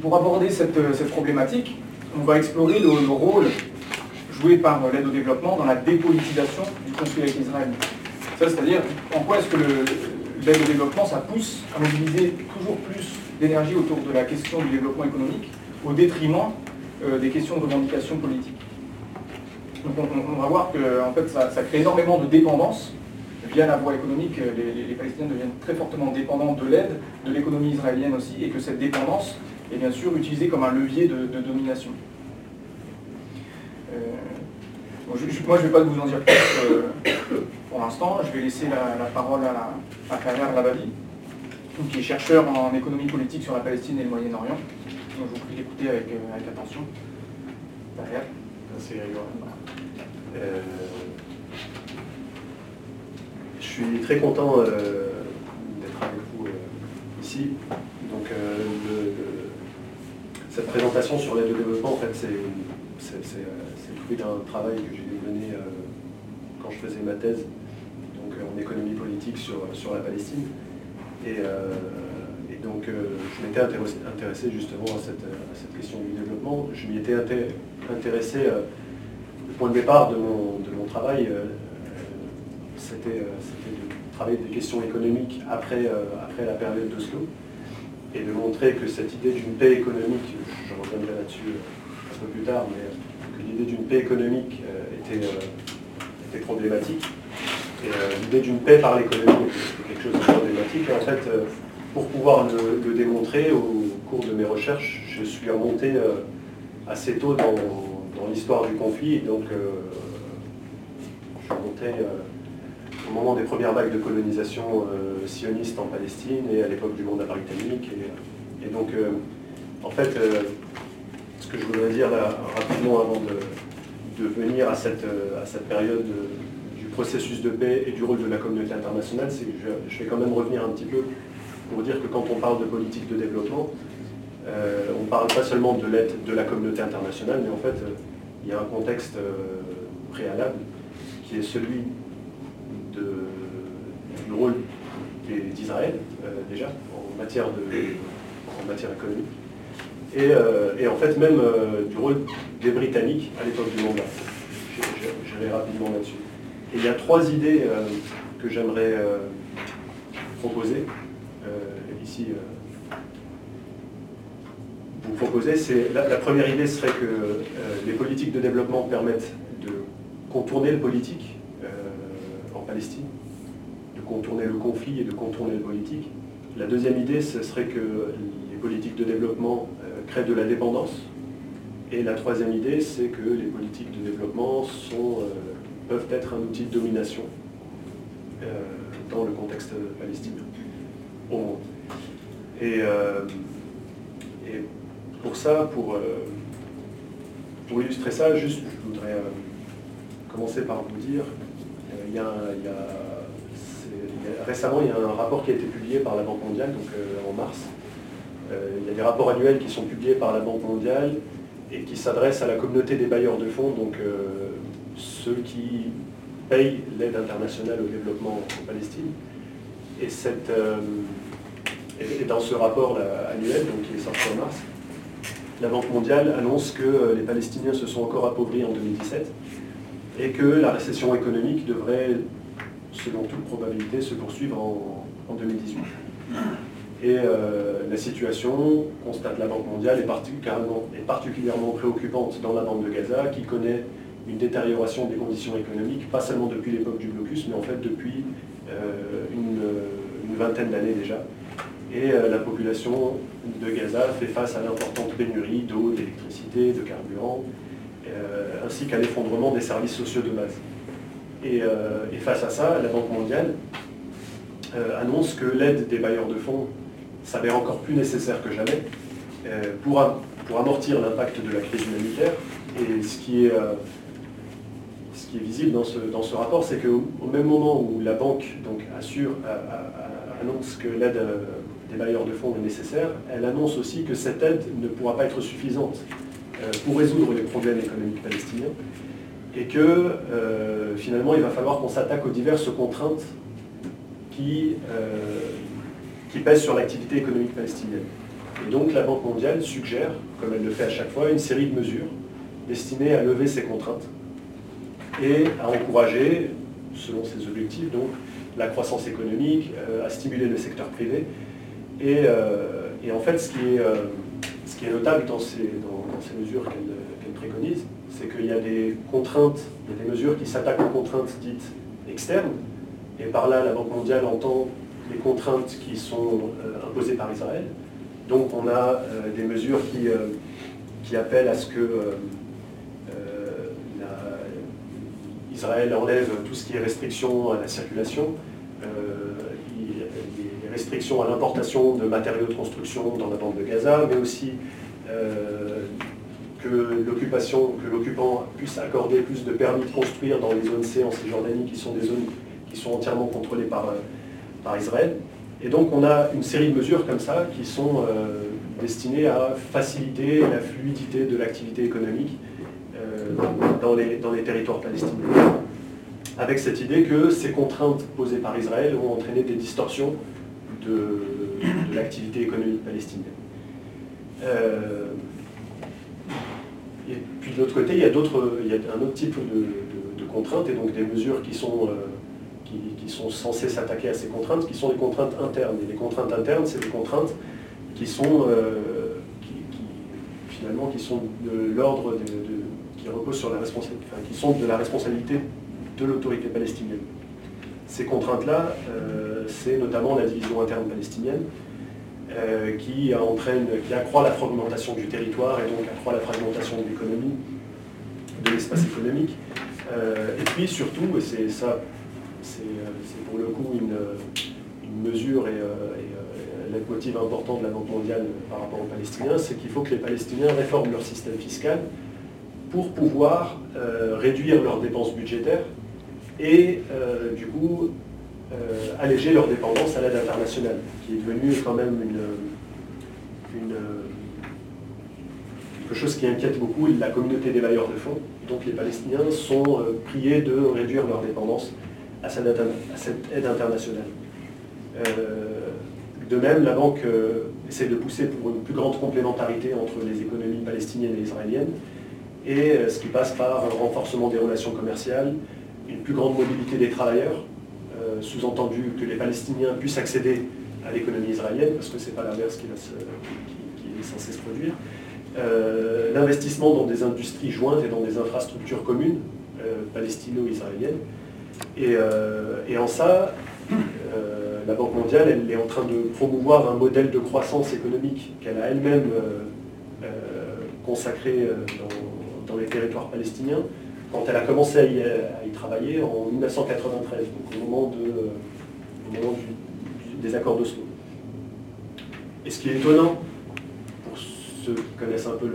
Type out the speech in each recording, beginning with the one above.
pour aborder cette, problématique, on va explorer le, rôle joué par l'aide au développement dans la dépolitisation du conflit avec Israël. C'est-à-dire en quoi est-ce que l'aide au développement, ça pousse à mobiliser toujours plus d'énergie autour de la question du développement économique au détriment euh, des questions de revendication politique. Donc on, va voir que en fait, ça, crée énormément de dépendance via la voie économique. Les, Palestiniens deviennent très fortement dépendants de l'aide, de l'économie israélienne aussi, et que cette dépendance est bien sûr utilisée comme un levier de, domination. Euh, moi, je ne vais pas vous en dire plus euh, pour l'instant. Je vais laisser la, parole à, à Kader Labadi, qui est chercheur en économie politique sur la Palestine et le Moyen-Orient. je vous prie d'écouter avec, euh, avec, attention. Merci euh, je suis très content d'être avec vous ici. Donc, cette présentation sur l'aide au développement, en fait, c'est fruit d'un travail que j'ai mené euh, quand je faisais ma thèse donc, euh, en économie sur, la Palestine. Et, euh, donc je m'étais intéressé, justement à cette, question du développement. Je m'y étais intéressé, le point de départ de mon, travail, c'était de travailler des questions économiques après, après la période d'Oslo et de montrer que cette idée d'une paix économique, je reviendrai là-dessus un peu plus tard, mais l'idée d'une paix économique euh, euh, était, problématique. Et euh, l'idée d'une paix par l'économie était quelque chose de problématique. Et en fait, pour pouvoir le, démontrer au cours de mes recherches, je suis remonté assez tôt dans, l'histoire du conflit. donc, je suis remonté au moment des premières vagues de colonisation sioniste en Palestine et à l'époque du monde britannique. Et, et donc, en fait, ce que je voudrais dire rapidement avant de, venir à cette, euh, à cette période processus de paix et du rôle de la communauté internationale, je, vais quand même revenir un petit peu pour dire que quand on parle de politique de développement, euh, on ne parle pas seulement de l'aide de la communauté internationale, mais en fait, euh, il y a un contexte préalable qui est celui du rôle d'Israël, déjà, en matière, de, en matière économique, euh, et, en fait même euh, du rôle des Britanniques à l'époque du mandat. J'irai rapidement là-dessus. Et il y a trois idées euh, que j'aimerais proposer ici. vous proposer, c'est la, première idée serait que les politiques de développement permettent de contourner le politique en Palestine, de contourner le conflit et de contourner le politique. La deuxième idée, ce serait que les politiques de développement crée de la dépendance. Et la troisième idée, c'est que les politiques de développement sont, euh, peuvent être un outil de domination euh, dans le contexte palestinien au monde. Et, euh, et pour ça, pour, pour, illustrer ça, juste, je voudrais commencer par vous dire, il y a, récemment, il y a un rapport qui a été publié par la Banque mondiale, donc en mars, euh, il y a des rapports annuels qui sont publiés par la Banque mondiale et qui s'adressent à la communauté des bailleurs de fonds, donc euh, ceux qui payent l'aide internationale au développement en Palestine. Et, euh, dans ce rapport annuel, donc, qui est sorti en mars, la Banque mondiale annonce que les Palestiniens se sont encore appauvris en 2017 et que la récession économique devrait, selon toute probabilité, se poursuivre en, en 2018. Et euh, la situation, constate la Banque mondiale, est particulièrement, préoccupante dans la bande de Gaza, qui connaît une détérioration des conditions économiques, pas seulement depuis l'époque du blocus, mais en fait depuis euh, une, vingtaine d'années déjà. Et euh, la population de Gaza fait face à l'importante pénurie d'eau, d'électricité, de carburant, ainsi qu'à l'effondrement des services sociaux de base. Et, et, face à ça, la Banque mondiale annonce que l'aide des bailleurs de fonds s'avère encore plus nécessaire que jamais euh, pour, amortir l'impact de la crise humanitaire. Et ce qui est, euh, ce qui est visible dans ce, rapport, c'est qu'au même moment où la banque annonce que l'aide des bailleurs de fonds est nécessaire, elle annonce aussi que cette aide ne pourra pas être suffisante pour résoudre les problèmes économiques palestiniens et que finalement il va falloir qu'on s'attaque aux diverses contraintes qui, qui pèsent sur l'activité économique palestinienne. Et donc la Banque mondiale suggère, comme elle le fait à chaque fois, une série de mesures destinées à lever ces contraintes et à encourager, selon ses objectifs, donc la croissance économique, euh, à stimuler le secteur privé. Et, euh, en fait, ce qui est, euh, ce qui est notable dans ces, mesures qu'elle préconise, c'est qu'il y a des contraintes, il y a des mesures qui s'attaquent aux contraintes dites externes, et par là, la Banque mondiale entend les contraintes qui sont imposées par Israël, donc on a des mesures qui, appellent à ce que euh, Israël enlève tout ce qui est restriction à la circulation, les restrictions à l'importation de matériaux de construction dans la bande de Gaza, mais aussi que l'occupation, que l'occupant puisse accorder plus de permis de construire dans les zones C en Cisjordanie, qui sont des zones qui sont entièrement contrôlées par, par Israël. Et donc on a une série de mesures comme ça qui sont euh, destinées à faciliter la fluidité de l'activité économique euh, dans, les, dans, les, territoires palestiniens. Avec cette idée que ces contraintes posées par Israël vont entraîner des distorsions de, l'activité économique palestinienne. Euh, et puis de l'autre côté, il y a, un autre type de, contraintes et donc des mesures qui sont qui, sont censés s'attaquer à ces contraintes, qui sont des contraintes internes. Et les contraintes internes, c'est des contraintes qui sont, euh, finalement, qui sont de l'ordre de, qui reposent sur la responsabilité, qui sont de la responsabilité de l'autorité palestinienne. Ces contraintes-là, euh, c'est notamment la division interne palestinienne, euh, qui entraîne, qui accroît la fragmentation du territoire et donc accroît la fragmentation de l'économie, de l'espace économique. et puis surtout, et c'est ça euh, c'est pour le coup une, mesure et, euh, euh, le motif important de la Banque mondiale par rapport aux Palestiniens, c'est qu'il faut que les Palestiniens réforment leur système fiscal pour pouvoir réduire leurs dépenses budgétaires et du coup alléger leur dépendance à l'aide internationale, qui est devenue quand même quelque chose qui inquiète beaucoup la communauté des bailleurs de fonds. Donc les Palestiniens sont priés de réduire leur dépendance à cette aide, internationale. Euh, de même, la Banque euh, essaie de pousser pour une plus grande complémentarité entre les économies palestiniennes et israéliennes, et euh, ce qui passe par un renforcement des relations commerciales, une plus grande mobilité des travailleurs, sous-entendu que les Palestiniens puissent accéder à l'économie israélienne, parce que ce n'est pas l'inverse qui, est censé se produire, l'investissement dans des industries jointes et dans des infrastructures communes, palestino-israéliennes, euh, et, en ça, euh, la Banque mondiale, elle est en train de promouvoir un modèle de croissance économique qu'elle a elle-même euh, consacré dans, les territoires palestiniens quand elle a commencé à y, travailler en 1993, donc au moment, de, des accords d'Oslo. Et ce qui est étonnant, pour ceux qui connaissent un peu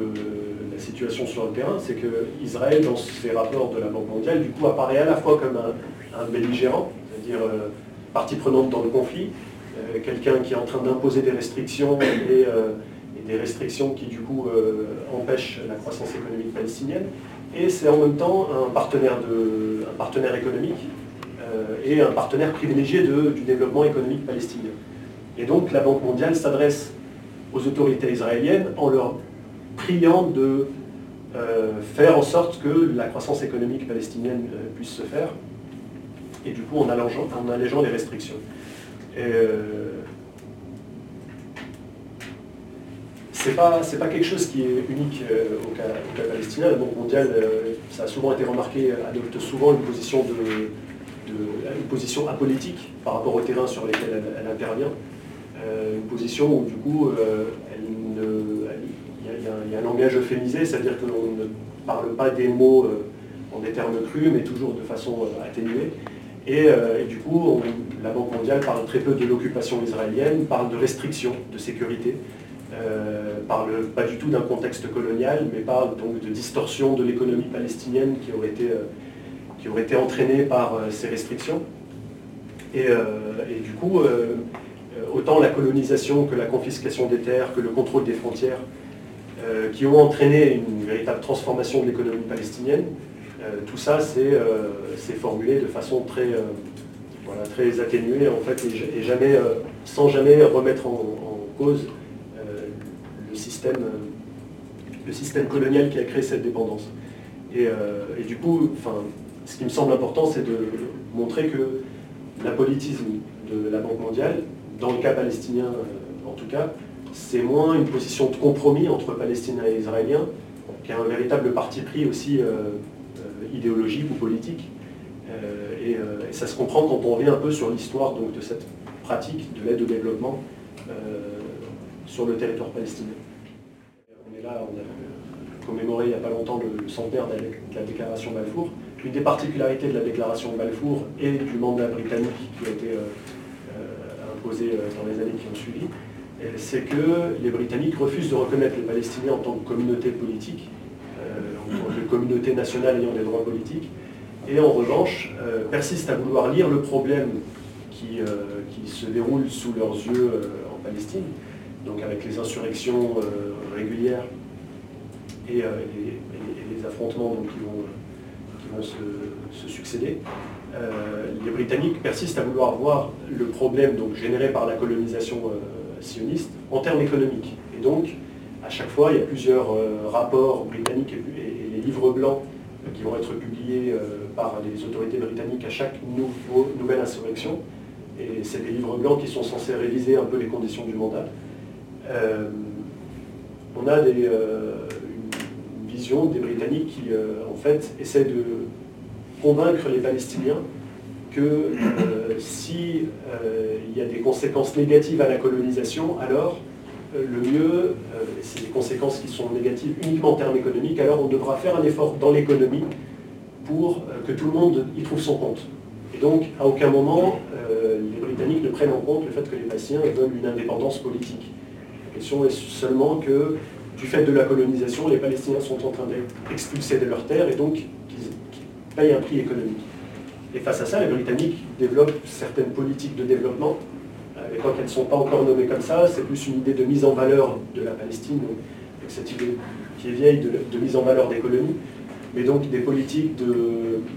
la situation sur le terrain, c'est que Israël, dans ses rapports de la Banque mondiale, du coup, apparaît à la fois comme un, belligérant, c'est-à-dire euh, partie prenante dans le conflit, euh, quelqu'un qui est en train d'imposer des restrictions et, euh, des restrictions qui du coup empêchent la croissance économique palestinienne. Et c'est en même temps un partenaire, économique et un partenaire privilégié du développement économique palestinien. Et donc la Banque mondiale s'adresse aux autorités israéliennes en leur priant de faire en sorte que la croissance économique palestinienne puisse se faire et du coup en allégeant, les restrictions. Euh, c'est pas, pas quelque chose qui est unique euh, au, cas, palestinien. La Banque mondiale, euh, ça a souvent été remarqué, adopte souvent une position, de, une position apolitique par rapport au terrain sur lequel elle, intervient. une position où du coup, il y, a un langage euphémisé, c'est-à-dire qu'on ne parle pas des mots en des termes crus, mais toujours de façon atténuée. Euh, et, du coup, la Banque mondiale parle très peu de l'occupation israélienne, parle de restrictions de sécurité, euh, parle pas du tout d'un contexte colonial, mais parle donc de distorsion de l'économie palestinienne qui aurait été, euh, qui aurait été entraînée par ces restrictions. Et, du coup, autant la colonisation que la confiscation des terres, que le contrôle des frontières, qui ont entraîné une véritable transformation de l'économie palestinienne, tout ça c'est formulé de façon très, très atténuée en fait, et, jamais, sans jamais remettre en, cause système le système colonial qui a créé cette dépendance. Et, du coup, ce qui me semble important, c'est de montrer que l'apolitisme de la Banque mondiale, dans le cas palestinien euh, en tout cas, c'est moins une position de compromis entre Palestiniens et Israéliens qu'un véritable parti pris aussi euh, euh, idéologique ou politique. Et, ça se comprend quand on revient un peu sur l'histoire de cette pratique de l'aide au développement sur le territoire palestinien. Là, on a commémoré il n'y a pas longtemps le centenaire de la déclaration Balfour. Une des particularités de la déclaration Balfour et du mandat britannique qui a été euh, euh, imposé euh, dans les années qui ont suivi, c'est que les Britanniques refusent de reconnaître les Palestiniens en tant que communauté politique, en tant que communauté nationale ayant des droits politiques, et en revanche persistent à vouloir lire le problème qui, qui se déroule sous leurs yeux en Palestine, donc avec les insurrections régulières et, les, affrontements qui vont se, succéder. Euh, les Britanniques persistent à vouloir voir le problème donc, généré par la colonisation euh, sioniste en termes économiques. Et donc, à chaque fois, il y a plusieurs euh, rapports britanniques et, les livres blancs qui vont être publiés par les autorités britanniques à chaque nouvelle insurrection. Et c'est des livres blancs qui sont censés réviser un peu les conditions du mandat. On a des, des Britanniques qui, euh, en fait, essaient de convaincre les Palestiniens que euh, si euh, il y a des conséquences négatives à la colonisation, alors le mieux, c'est des conséquences qui sont négatives uniquement en termes économiques, alors on devra faire un effort dans l'économie pour que tout le monde y trouve son compte. Et donc, à aucun moment, les Britanniques ne prennent en compte le fait que les Palestiniens veulent une indépendance politique. La question est seulement que du fait de la colonisation, les Palestiniens sont en train d'être expulsés de leurs terres et donc qu'ils payent un prix économique. Et face à ça, les Britanniques développent certaines politiques de développement. Et quand elles ne sont pas encore nommées comme ça, c'est plus une idée de mise en valeur de la Palestine, avec cette idée qui est vieille de, mise en valeur des colonies, mais donc des politiques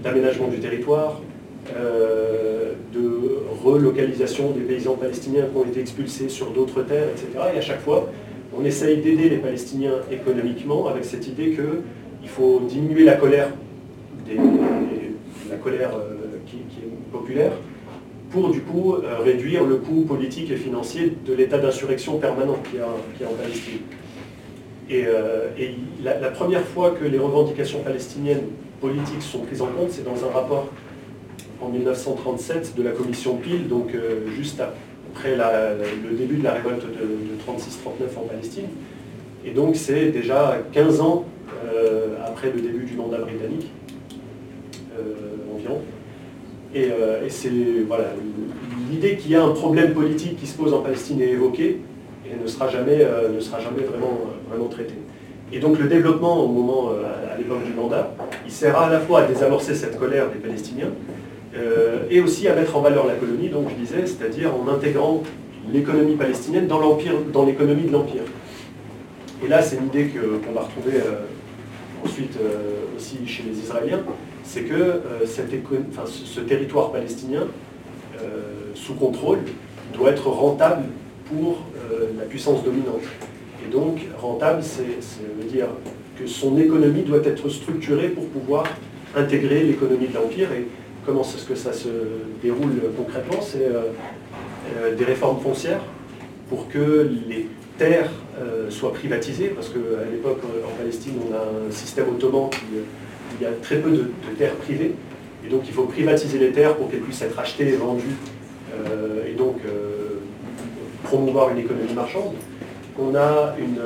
d'aménagement du territoire, euh, de relocalisation des paysans palestiniens qui ont été expulsés sur d'autres terres, etc. Et à chaque fois, on essaye d'aider les Palestiniens économiquement avec cette idée qu'il faut diminuer la colère, la colère euh, qui, est populaire, pour du coup euh, réduire le coût politique et financier de l'état d'insurrection permanent qui y, a, en Palestine. Et, la, première fois que les revendications palestiniennes politiques sont prises en compte, c'est dans un rapport en 1937 de la commission Peel, donc juste après le début de la révolte de, 36-39 en Palestine. Et donc c'est déjà 15 ans euh, après le début du mandat britannique, euh, environ. Euh, et, c'est voilà, l'idée qu'il y a un problème politique qui se pose en Palestine est évoquée et ne sera jamais, ne sera jamais vraiment, vraiment traité. Et donc le développement au moment, à l'époque du mandat, il sert à la fois à désamorcer cette colère des Palestiniens, euh, et aussi à mettre en valeur la colonie, donc je disais, c'est-à-dire en intégrant l'économie palestinienne dans l'économie de l'empire. Et là, c'est une idée qu'on va retrouver euh, ensuite euh, aussi chez les Israéliens, c'est que ce territoire palestinien sous contrôle doit être rentable pour la puissance dominante. Et donc, rentable, c'est veut dire que son économie doit être structurée pour pouvoir intégrer l'économie de l'empire. Comment est-ce que ça se déroule concrètement C'est euh, euh, des réformes foncières pour que les terres euh, soient privatisées, parce qu'à l'époque en Palestine on a un système ottoman qui il y a très peu de, terres privées, et donc il faut privatiser les terres pour qu'elles puissent être achetées et vendues, et donc promouvoir une économie marchande. On a une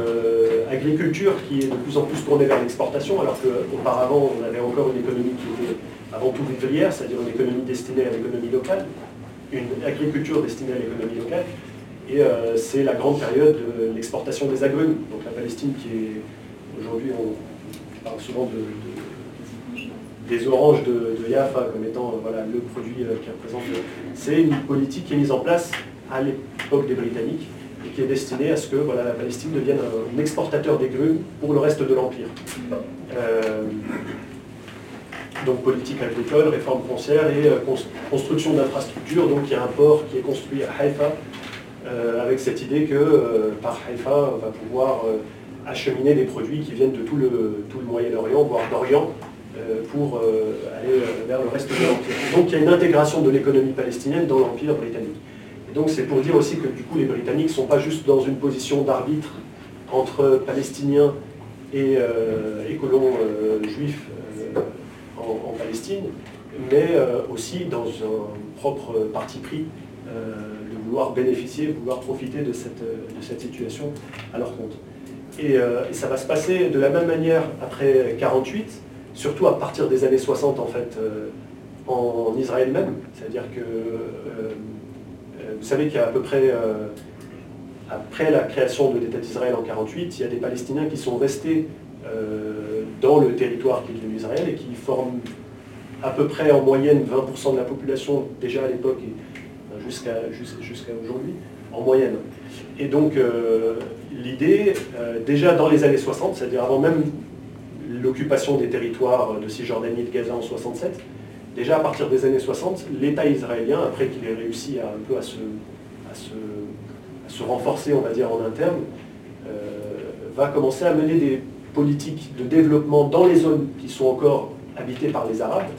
agriculture qui est de plus en plus tournée vers l'exportation, alors qu'auparavant on avait encore une économie qui était avant tout vivrière, c'est-à-dire une économie destinée à l'économie locale, une agriculture destinée à l'économie locale, et euh, c'est la grande période de l'exportation des agrumes. Donc la Palestine qui est, aujourd'hui, on parle souvent des oranges de, de Yafa comme étant voilà, le produit euh, qui représente. C'est une politique qui est mise en place à l'époque des Britanniques et qui est destiné à ce que voilà, la Palestine devienne un exportateur des grumes pour le reste de l'Empire. Euh, donc politique agricole, réforme foncière et euh, construction d'infrastructures. Donc il y a un port qui est construit à Haïfa euh, avec cette idée que par Haïfa on va pouvoir acheminer des produits qui viennent de tout le, Moyen-Orient, voire d'Orient, pour aller vers le reste de l'Empire. Donc il y a une intégration de l'économie palestinienne dans l'Empire britannique donc c'est pour dire aussi que du coup les Britanniques ne sont pas juste dans une position d'arbitre entre Palestiniens et, euh, colons euh, juifs euh, en, Palestine, mais aussi dans un propre parti pris de vouloir bénéficier, vouloir profiter de cette, de cette situation à leur compte. Et, ça va se passer de la même manière après 48, surtout à partir des années 60 en fait, en, Israël même, c'est-à-dire que vous savez qu'il y a à peu près, euh, après la création de l'État d'Israël en 1948, il y a des Palestiniens qui sont restés euh, dans le territoire qui est devenu Israël et qui forment à peu près en moyenne 20% de la population déjà à l'époque et euh, jusqu'à aujourd'hui, en moyenne. Et donc l'idée, déjà dans les années 60, c'est-à-dire avant même l'occupation des territoires de Cisjordanie et de Gaza en 67, déjà à partir des années 60, l'État israélien, après qu'il ait réussi à, un peu à se, se, renforcer, on va dire, en interne, euh, va commencer à mener des politiques de développement dans les zones qui sont encore habitées par les Arabes,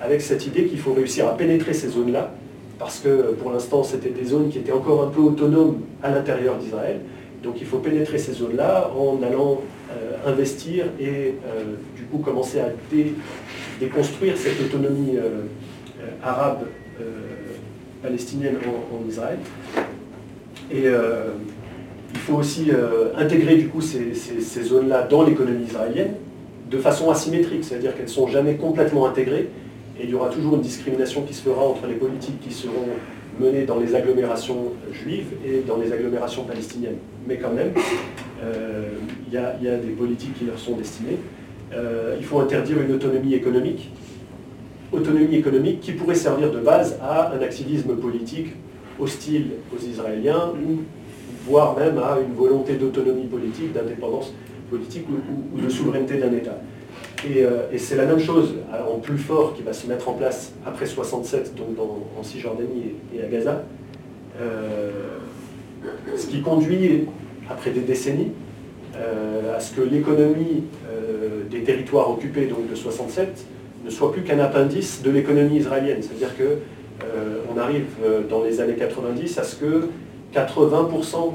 avec cette idée qu'il faut réussir à pénétrer ces zones-là, parce que pour l'instant c'était des zones qui étaient encore un peu autonomes à l'intérieur d'Israël. Donc il faut pénétrer ces zones-là en allant euh, investir et euh, du coup commencer à déconstruire cette autonomie euh, arabe palestinienne en, Israël. Et il faut aussi intégrer du coup ces, ces zones-là dans l'économie israélienne de façon asymétrique, c'est-à-dire qu'elles ne sont jamais complètement intégrées et il y aura toujours une discrimination qui se fera entre les politiques qui seront menées dans les agglomérations juives et dans les agglomérations palestiniennes. Mais quand même, euh, il y, a des politiques qui leur sont destinées. Euh, il faut interdire une autonomie économique, autonomie économique qui pourrait servir de base à un activisme politique hostile aux Israéliens, ou voire même à une volonté d'autonomie politique, d'indépendance politique ou de souveraineté d'un État. Euh, et, c'est la même chose en plus fort qui va se mettre en place après 67, donc en Cisjordanie et, à Gaza. Euh, ce qui conduit, après des décennies, euh, à ce que l'économie des territoires occupés donc de 67 ne soit plus qu'un appendice de l'économie israélienne. C'est-à-dire qu'on arrive dans les années 90 à ce que 80%,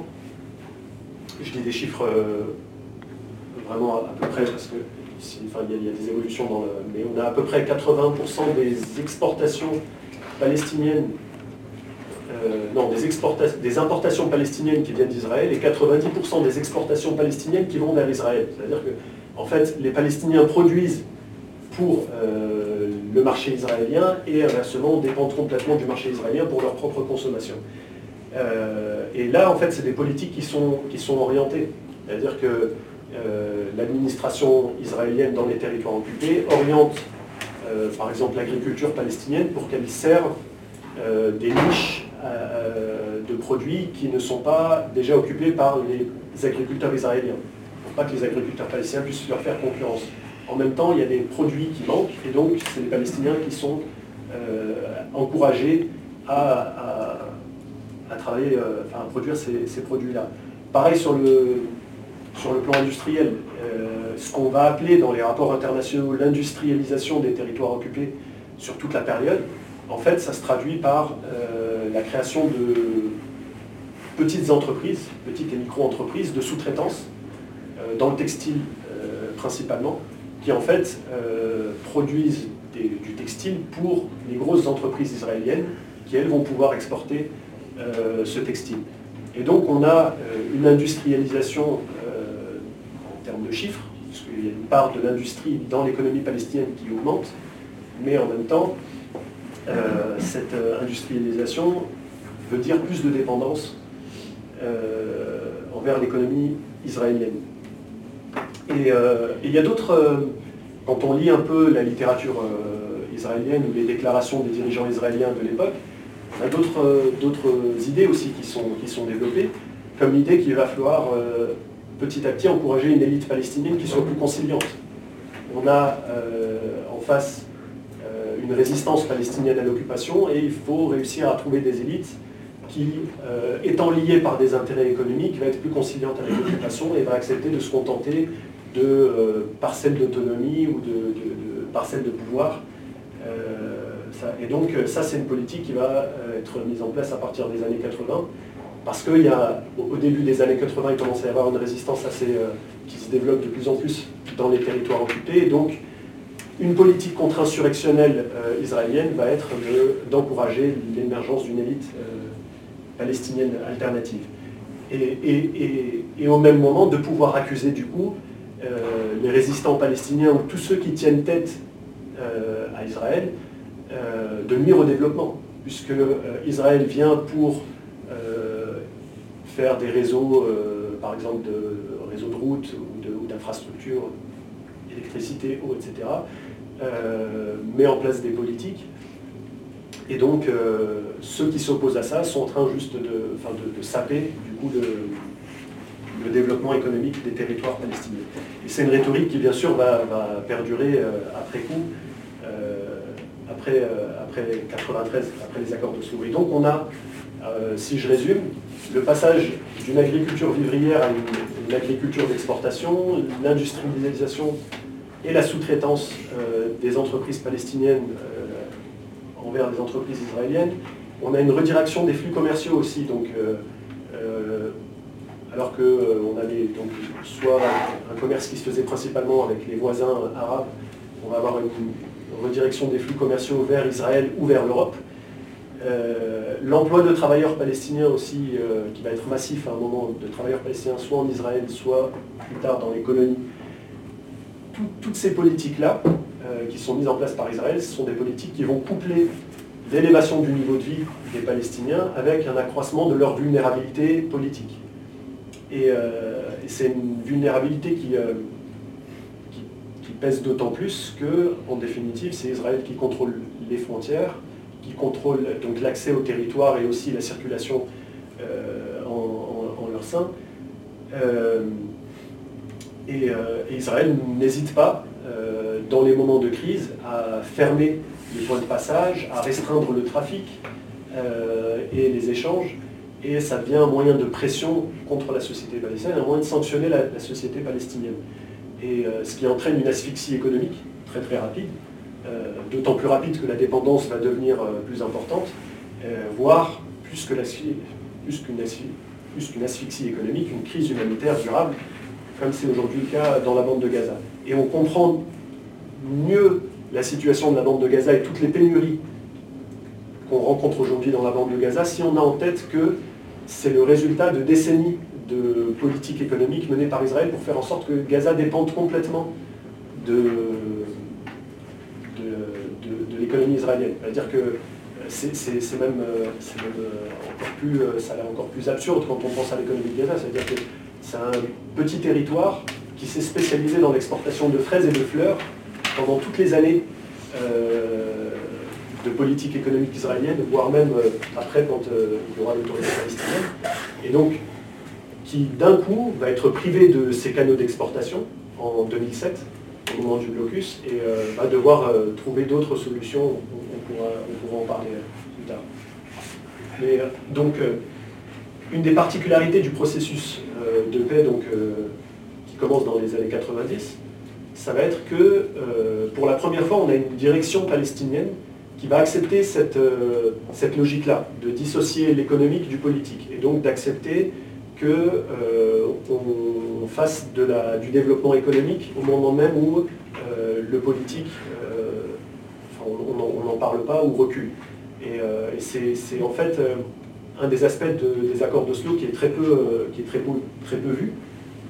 je dis des chiffres vraiment à peu près parce que il, y a, des évolutions dans mais on a à peu près 80% des exportations palestiniennes, euh, non, des, des importations palestiniennes qui viennent d'Israël et 90% des exportations palestiniennes qui vont vers Israël. C'est-à-dire que, en fait, les Palestiniens produisent pour euh, le marché israélien et inversement dépendent complètement du marché israélien pour leur propre consommation. Euh, et là, en fait, c'est des politiques qui sont, qui sont orientées. C'est-à-dire que euh, l'administration israélienne dans les territoires occupés oriente euh, par exemple l'agriculture palestinienne pour qu'elle serve des niches de produits qui ne sont pas déjà occupés par les agriculteurs israéliens, pour pas que les agriculteurs palestiniens puissent leur faire concurrence. En même temps, il y a des produits qui manquent, et donc c'est les Palestiniens qui sont encouragés à, travailler, à produire ces produits-là. Pareil sur le, sur le plan industriel. Euh, ce qu'on va appeler dans les rapports internationaux l'industrialisation des territoires occupés sur toute la période, en fait, ça se traduit par euh, la création de petites entreprises, petites et micro-entreprises de sous-traitance, euh, dans le textile principalement, qui en fait produisent du textile pour les grosses entreprises israéliennes qui, elles, vont pouvoir exporter ce textile. Et donc on a une industrialisation de chiffres, puisqu'il y a une part de l'industrie dans l'économie palestinienne qui augmente, mais en même temps, euh, cette euh, industrialisation veut dire plus de dépendance euh, envers l'économie israélienne. Et il y a d'autres, quand on lit un peu la littérature israélienne ou les déclarations des dirigeants israéliens de l'époque, On a d'autres idées aussi qui sont, qui sont développées, comme l'idée qu'il va falloir petit à petit encourager une élite palestinienne qui soit plus conciliante. On a en face une résistance palestinienne à l'occupation et il faut réussir à trouver des élites qui, euh, étant liées par des intérêts économiques, va être plus conciliante avec l'occupation et va accepter de se contenter de euh, parcelles d'autonomie ou de, parcelles de pouvoir. Euh, et donc ça, c'est une politique qui va être mise en place à partir des années 80, parce qu'il début des années 80, il commence à y avoir une résistance assez, qui se développe de plus en plus dans les territoires occupés, et donc une politique contre-insurrectionnelle euh, israélienne va être d'encourager l'émergence d'une élite euh, palestinienne alternative. Et, au même moment, de pouvoir accuser du coup euh, les résistants palestiniens ou tous ceux qui tiennent tête à Israël de nuire au développement, puisque Israël vient pour faire des réseaux, par exemple de réseaux de routes ou d'infrastructures, électricité, eau, etc., euh, met en place des politiques. Et donc, euh, ceux qui s'opposent à ça sont en train juste de, de, saper du coup le, développement économique des territoires palestiniens. Et c'est une rhétorique qui, bien sûr, va, perdurer euh, après coup, après, après 93, après les accords d'Oslo. Et donc, on a, si je résume, le passage d'une agriculture vivrière à une agriculture d'exportation, l'industrialisation et la sous-traitance euh, des entreprises palestiniennes euh, envers les entreprises israéliennes. On a une redirection des flux commerciaux aussi, donc, euh, alors qu'on avait donc, soit un commerce qui se faisait principalement avec les voisins arabes, on va avoir une redirection des flux commerciaux vers Israël ou vers l'Europe. L'emploi de travailleurs palestiniens aussi, qui va être massif à un moment, de travailleurs palestiniens soit en Israël, soit plus tard dans les colonies, toutes ces politiques-là, euh, qui sont mises en place par Israël, ce sont des politiques qui vont coupler l'élévation du niveau de vie des Palestiniens avec un accroissement de leur vulnérabilité politique. Et, euh, c'est une vulnérabilité euh, qui, qui, pèse d'autant plus que, en définitive, c'est Israël qui contrôle les frontières, qui contrôle donc l'accès au territoire et aussi la circulation en, leur sein. Euh, et, Israël n'hésite pas, euh, dans les moments de crise, à fermer les points de passage, à restreindre le trafic euh, et les échanges. Et ça devient un moyen de pression contre la société palestinienne, un moyen de sanctionner la, société palestinienne. Et ce qui entraîne une asphyxie économique très très rapide, d'autant plus rapide que la dépendance va devenir plus importante, voire plus qu'une asphyxie économique, une crise humanitaire durable comme c'est aujourd'hui le cas dans la bande de Gaza. Et on comprend mieux la situation de la bande de Gaza et toutes les pénuries qu'on rencontre aujourd'hui dans la bande de Gaza si on a en tête que c'est le résultat de décennies de politiques économiques menées par Israël pour faire en sorte que Gaza dépende complètement de, l'économie israélienne. C'est-à-dire que c'est même, l'air encore plus absurde quand on pense à l'économie de Gaza. C'est-à-dire que c'est un petit territoire qui s'est spécialisé dans l'exportation de fraises et de fleurs pendant toutes les années euh, de politique économique israélienne, voire même euh, après quand euh, il y aura l'autorité palestinienne. Et donc, qui d'un coup va être privé de ses canaux d'exportation en 2007, au moment du blocus, et va devoir trouver d'autres solutions. On, pourra, en parler plus tard. Mais, donc, une des particularités du processus euh, de paix donc, euh, qui commence dans les années 90, ça va être que euh, pour la première fois, on a une direction palestinienne qui va accepter cette, cette logique-là, de dissocier l'économique du politique, et donc d'accepter qu'on fasse de la, du développement économique au moment même où le politique, on n'en parle pas ou recule. Et, c'est en fait un des aspects des accords d'Oslo qui est très peu, euh, qui est très peu, très peu vu.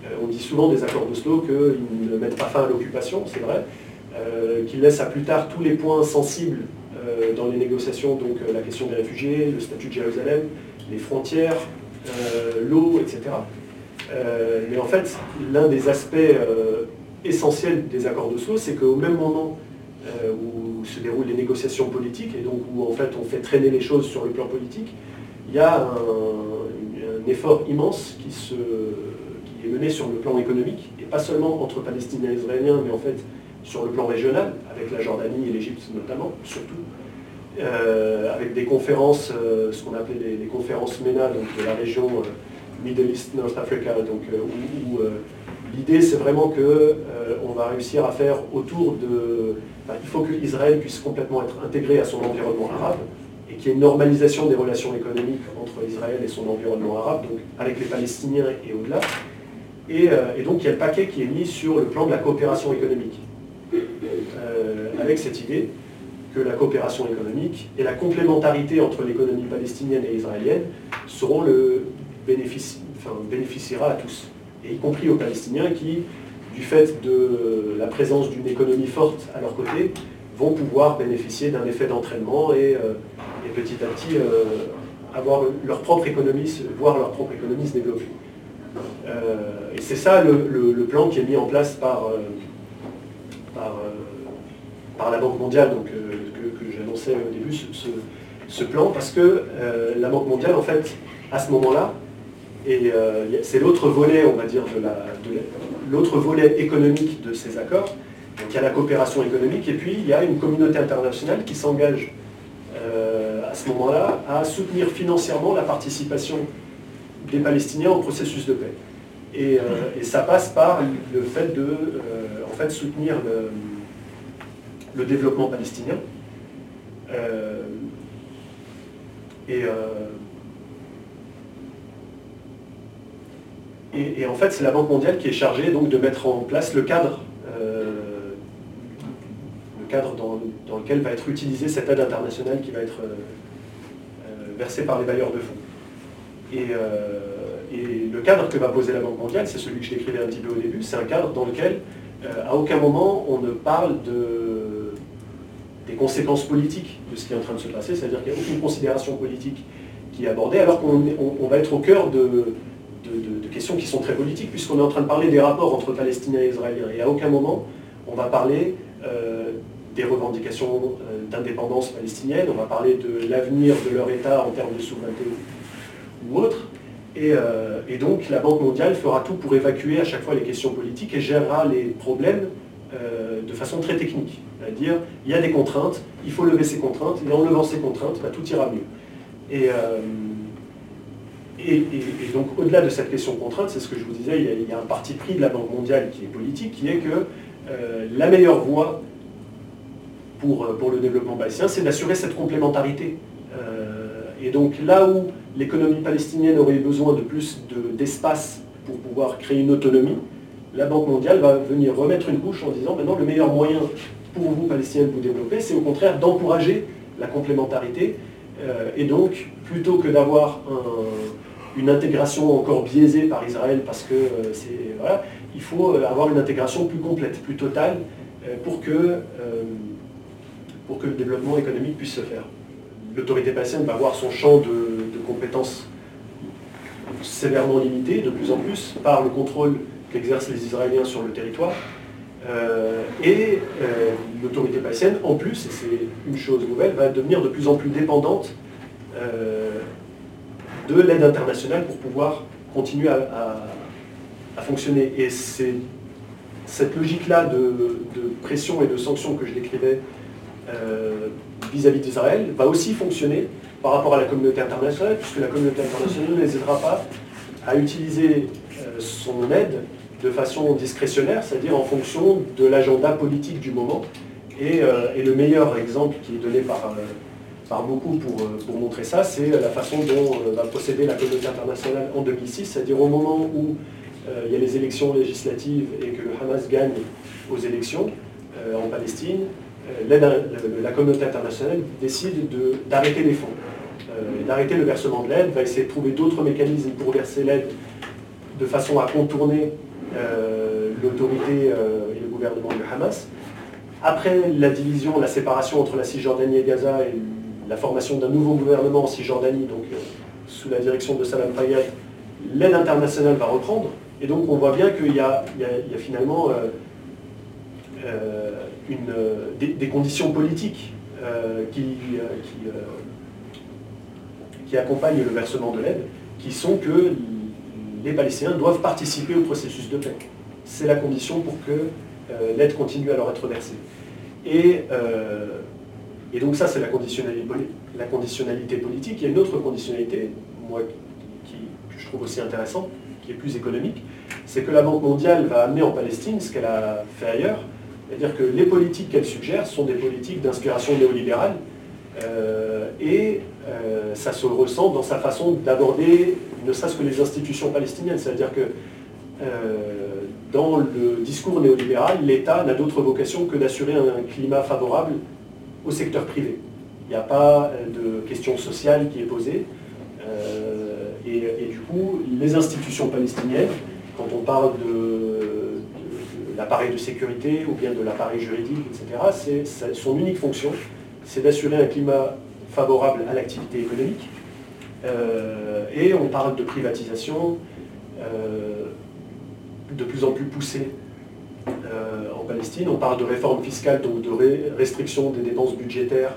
Euh, on dit souvent des accords d'Oslo qu'ils ne mettent pas fin à l'occupation, c'est vrai, euh, qu'ils laissent à plus tard tous les points sensibles dans les négociations, donc la question des réfugiés, le statut de Jérusalem, les frontières, l'eau, etc. mais en fait, l'un des aspects essentiels des accords d'Oslo, c'est qu'au même moment où se déroulent les négociations politiques et donc où en fait on fait traîner les choses sur le plan politique, il y a un, effort immense qui, se, qui est mené sur le plan économique, et pas seulement entre Palestiniens et Israéliens, mais en fait sur le plan régional, avec la Jordanie et l'Égypte notamment, surtout, euh, avec des conférences, euh, ce qu'on appelait les, conférences MENA, donc de la région euh, Middle East, North Africa, donc, où, l'idée c'est vraiment qu'on va réussir à faire autour de... il faut que Israël puisse complètement être intégré à son environnement arabe, et qu'il y ait une normalisation des relations économiques entre Israël et son environnement arabe, donc avec les Palestiniens et au-delà. Et, donc il y a le paquet qui est mis sur le plan de la coopération économique. Euh, avec cette idée que la coopération économique et la complémentarité entre l'économie palestinienne et israélienne seront le bénéfice, enfin, bénéficiera à tous, et y compris aux Palestiniens qui, du fait de la présence d'une économie forte à leur côté, vont pouvoir bénéficier d'un effet d'entraînement et, euh, petit à petit euh, avoir leur propre économie, voir leur propre économie se développer. et c'est ça le, plan qui est mis en place par, par, par la Banque mondiale, donc, euh, que, annoncé au début, ce, plan, parce que euh, la Banque mondiale, en fait, à ce moment-là, et euh, c'est l'autre volet, on va dire, de l'autre volet économique de ces accords. Donc il y a la coopération économique et puis il y a une communauté internationale qui s'engage à ce moment-là à soutenir financièrement la participation des Palestiniens au processus de paix. Et, et ça passe par le fait de en fait, soutenir le, le développement palestinien. Euh, euh, et, et, en fait, c'est la Banque mondiale qui est chargée donc, de mettre en place le cadre, euh, le cadre dans, lequel va être utilisée cette aide internationale qui va être versée par les bailleurs de fonds. Et, et, le cadre que va poser la Banque mondiale, c'est celui que je décrivais un petit peu au début, c'est un cadre dans lequel à aucun moment on ne parle de des conséquences politiques de ce qui est en train de se passer, c'est-à-dire qu'il n'y a aucune considération politique qui est abordée, alors qu'on va être au cœur de, questions qui sont très politiques, puisqu'on est en train de parler des rapports entre Palestiniens et Israéliens. Et à aucun moment, on va parler euh, des revendications euh, d'indépendance palestinienne, on va parler de l'avenir de leur État en termes de souveraineté ou autre. Euh, et, donc la Banque mondiale fera tout pour évacuer à chaque fois les questions politiques et gérera les problèmes de façon très technique. C'est-à-dire, il y a des contraintes, il faut lever ces contraintes, et en levant ces contraintes, bah, tout ira mieux. Euh, et, donc, au-delà de cette question contrainte, c'est ce que je vous disais, il y, a, un parti pris de la Banque mondiale qui est politique, qui est que euh, la meilleure voie pour, le développement palestinien, c'est d'assurer cette complémentarité. Euh, et donc, là où l'économie palestinienne aurait besoin de plus d'espace pour pouvoir créer une autonomie, la Banque mondiale va venir remettre une couche en disant maintenant le meilleur moyen pour vous, Palestiniens, de vous développer, c'est au contraire d'encourager la complémentarité. Euh, et donc, plutôt que d'avoir une intégration encore biaisée par Israël, parce que euh, c'est voilà, il faut euh, avoir une intégration plus complète, plus totale, pour, que, pour que le développement économique puisse se faire. L'autorité palestinienne va avoir son champ de compétences sévèrement limité, de plus en plus, par le contrôle qu'exercent les Israéliens sur le territoire. Euh, et euh, l'autorité palestinienne, en plus, et c'est une chose nouvelle, va devenir de plus en plus dépendante euh, de l'aide internationale pour pouvoir continuer à, fonctionner. Et c'est cette logique-là de, pression et de sanctions que je décrivais vis-à-vis d'Israël va aussi fonctionner par rapport à la communauté internationale, puisque la communauté internationale n'hésitera pas à utiliser son aide de façon discrétionnaire, c'est-à-dire en fonction de l'agenda politique du moment. Euh, et, le meilleur exemple qui est donné par, euh, par beaucoup pour, euh, pour, montrer ça, c'est la façon dont va procéder la communauté internationale en 2006, c'est-à-dire au moment où il y a les élections législatives et que le Hamas gagne aux élections en Palestine, la communauté internationale décide d'arrêter les fonds, d'arrêter le versement de l'aide, va essayer de trouver d'autres mécanismes pour verser l'aide de façon à contourner euh, l'autorité euh, et le gouvernement du Hamas. Après la division, la séparation entre la Cisjordanie et Gaza et la formation d'un nouveau gouvernement en Cisjordanie, donc euh, sous la direction de Salam Fayyad, l'aide internationale va reprendre. Et donc on voit bien qu'il y, a finalement des, conditions politiques qui, qui accompagnent le versement de l'aide, qui sont que les Palestiniens doivent participer au processus de paix. C'est la condition pour que euh, l'aide continue à leur être versée. Et, euh, donc ça, c'est la conditionnalité, la conditionnalité politique. Il y a une autre conditionnalité, moi, qui, que je trouve aussi intéressante, qui est plus économique, c'est que la Banque mondiale va amener en Palestine ce qu'elle a fait ailleurs, c'est-à-dire que les politiques qu'elle suggère sont des politiques d'inspiration néolibérale, euh, et ça se ressent dans sa façon d'aborder ne serait-ce que les institutions palestiniennes, c'est-à-dire que dans le discours néolibéral, l'État n'a d'autre vocation que d'assurer un climat favorable au secteur privé. Il n'y a pas de question sociale qui est posée. Euh, et, du coup, les institutions palestiniennes, quand on parle de, l'appareil de sécurité ou bien de l'appareil juridique, etc., c'est son unique fonction, c'est d'assurer un climat favorable à l'activité économique. Euh, et on parle de privatisation, euh, de plus en plus poussée euh, en Palestine. On parle de réforme fiscale, donc de restriction des dépenses budgétaires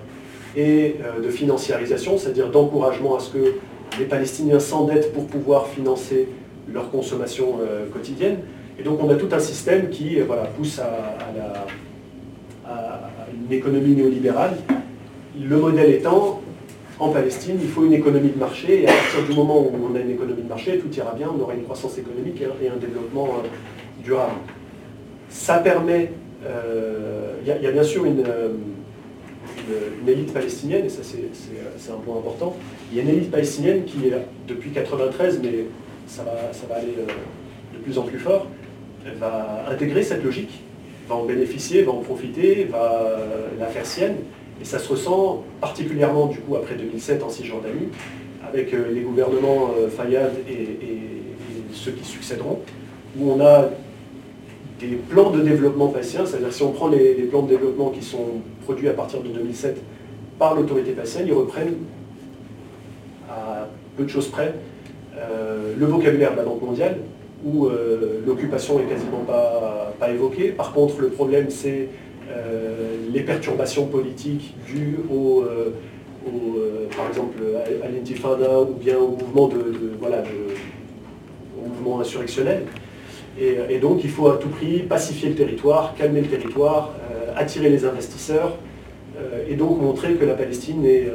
et de financiarisation, c'est-à-dire d'encouragement à ce que les Palestiniens s'endettent pour pouvoir financer leur consommation quotidienne. Et donc on a tout un système qui voilà, pousse à une économie néolibérale. Le modèle étant en Palestine, il faut une économie de marché, et à partir du moment où on a une économie de marché, tout ira bien, on aura une croissance économique et un développement euh, durable. Ça permet, euh, il y, a bien sûr une, euh, élite palestinienne, et ça c'est un point important, il y a une élite palestinienne qui, depuis 93, mais ça va, ça va aller de plus en plus fort, va intégrer cette logique, va en bénéficier, va en profiter, va la faire sienne, et ça se ressent particulièrement du coup après 2007 en Cisjordanie, avec euh, les gouvernements euh, Fayad et, ceux qui succéderont, où on a des plans de développement palestinien, c'est-à-dire si on prend les, plans de développement qui sont produits à partir de 2007 par l'autorité palestinienne, ils reprennent à peu de choses près euh, le vocabulaire de la Banque mondiale, où l'occupation est quasiment pas, pas évoquée. Par contre, le problème c'est les perturbations politiques dues au, euh, euh, par exemple, à, l'intifada ou bien au mouvement, de, voilà, mouvement insurrectionnel. Et, donc il faut à tout prix pacifier le territoire, calmer le territoire, attirer les investisseurs, et donc montrer que la Palestine est,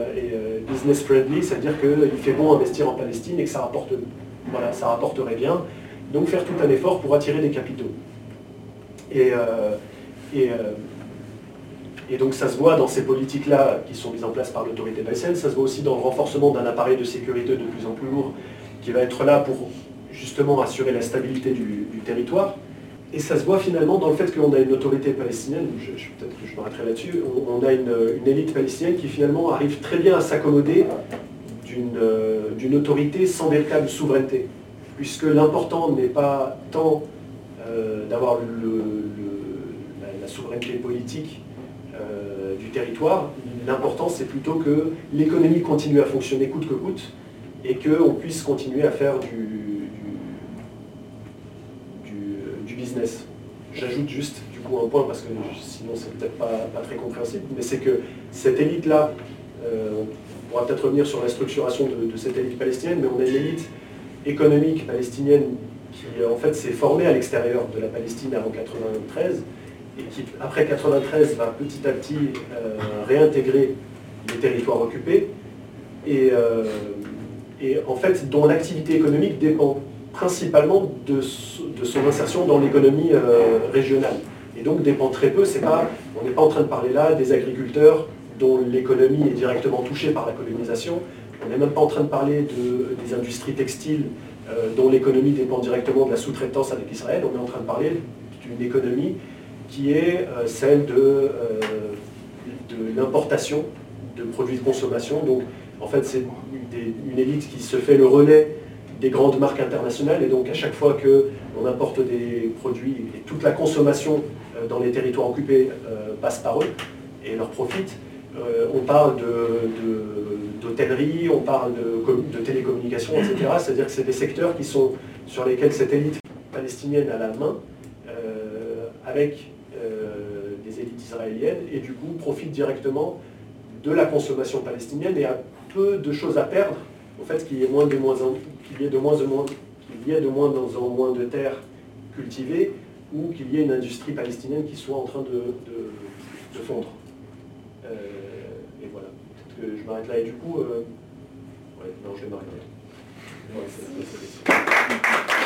business friendly, c'est-à-dire qu'il fait bon investir en Palestine et que ça, rapporte, voilà, ça rapporterait bien. Donc faire tout un effort pour attirer des capitaux. Et et donc ça se voit dans ces politiques-là qui sont mises en place par l'autorité palestinienne, ça se voit aussi dans le renforcement d'un appareil de sécurité de plus en plus lourd qui va être là pour justement assurer la stabilité du, territoire. Et ça se voit finalement dans le fait qu'on a une autorité palestinienne, peut-être que je m'arrêterai là-dessus, on, a une, élite palestinienne qui finalement arrive très bien à s'accommoder d'une autorité sans véritable souveraineté. Puisque l'important n'est pas tant euh, d'avoir la souveraineté politique euh, du territoire. L'important, c'est plutôt que l'économie continue à fonctionner coûte que coûte et qu'on puisse continuer à faire du, du, business. J'ajoute juste du coup un point parce que sinon c'est peut-être pas, très compréhensible, mais c'est que cette élite-là, euh, on pourra peut-être revenir sur la structuration de, de, cette élite palestinienne, mais on a une élite économique palestinienne qui en fait s'est formée à l'extérieur de la Palestine avant 1993 et qui, après 93, va petit à petit euh, réintégrer les territoires occupés, et, euh, et en fait, dont l'activité économique dépend principalement de, de son insertion dans l'économie euh, régionale. Et donc dépend très peu, pas, on n'est pas en train de parler là des agriculteurs dont l'économie est directement touchée par la colonisation, on n'est même pas en train de parler de, des industries textiles dont l'économie dépend directement de la sous-traitance avec Israël, on est en train de parler d'une économie qui est euh, celle de, euh, de l'importation de produits de consommation. Donc, en fait, c'est une élite qui se fait le relais des grandes marques internationales et donc à chaque fois qu'on importe des produits et toute la consommation euh, dans les territoires occupés passe par eux et leur profite, on parle d'hôtellerie, on parle de, de télécommunications, etc. C'est-à-dire que c'est des secteurs qui sont sur lesquels cette élite palestinienne a la main avec les élites israéliennes et du coup profitent directement de la consommation palestinienne et a peu de choses à perdre au fait qu'il y ait moins de moins qu'il y ait de moins en moins qu'il y ait de moins en moins de terres cultivées ou qu'il y ait une industrie palestinienne qui soit en train de, fondre. Euh, et voilà, peut-être que je m'arrête là et du coup, euh, ouais, non, je vais m'arrêter là.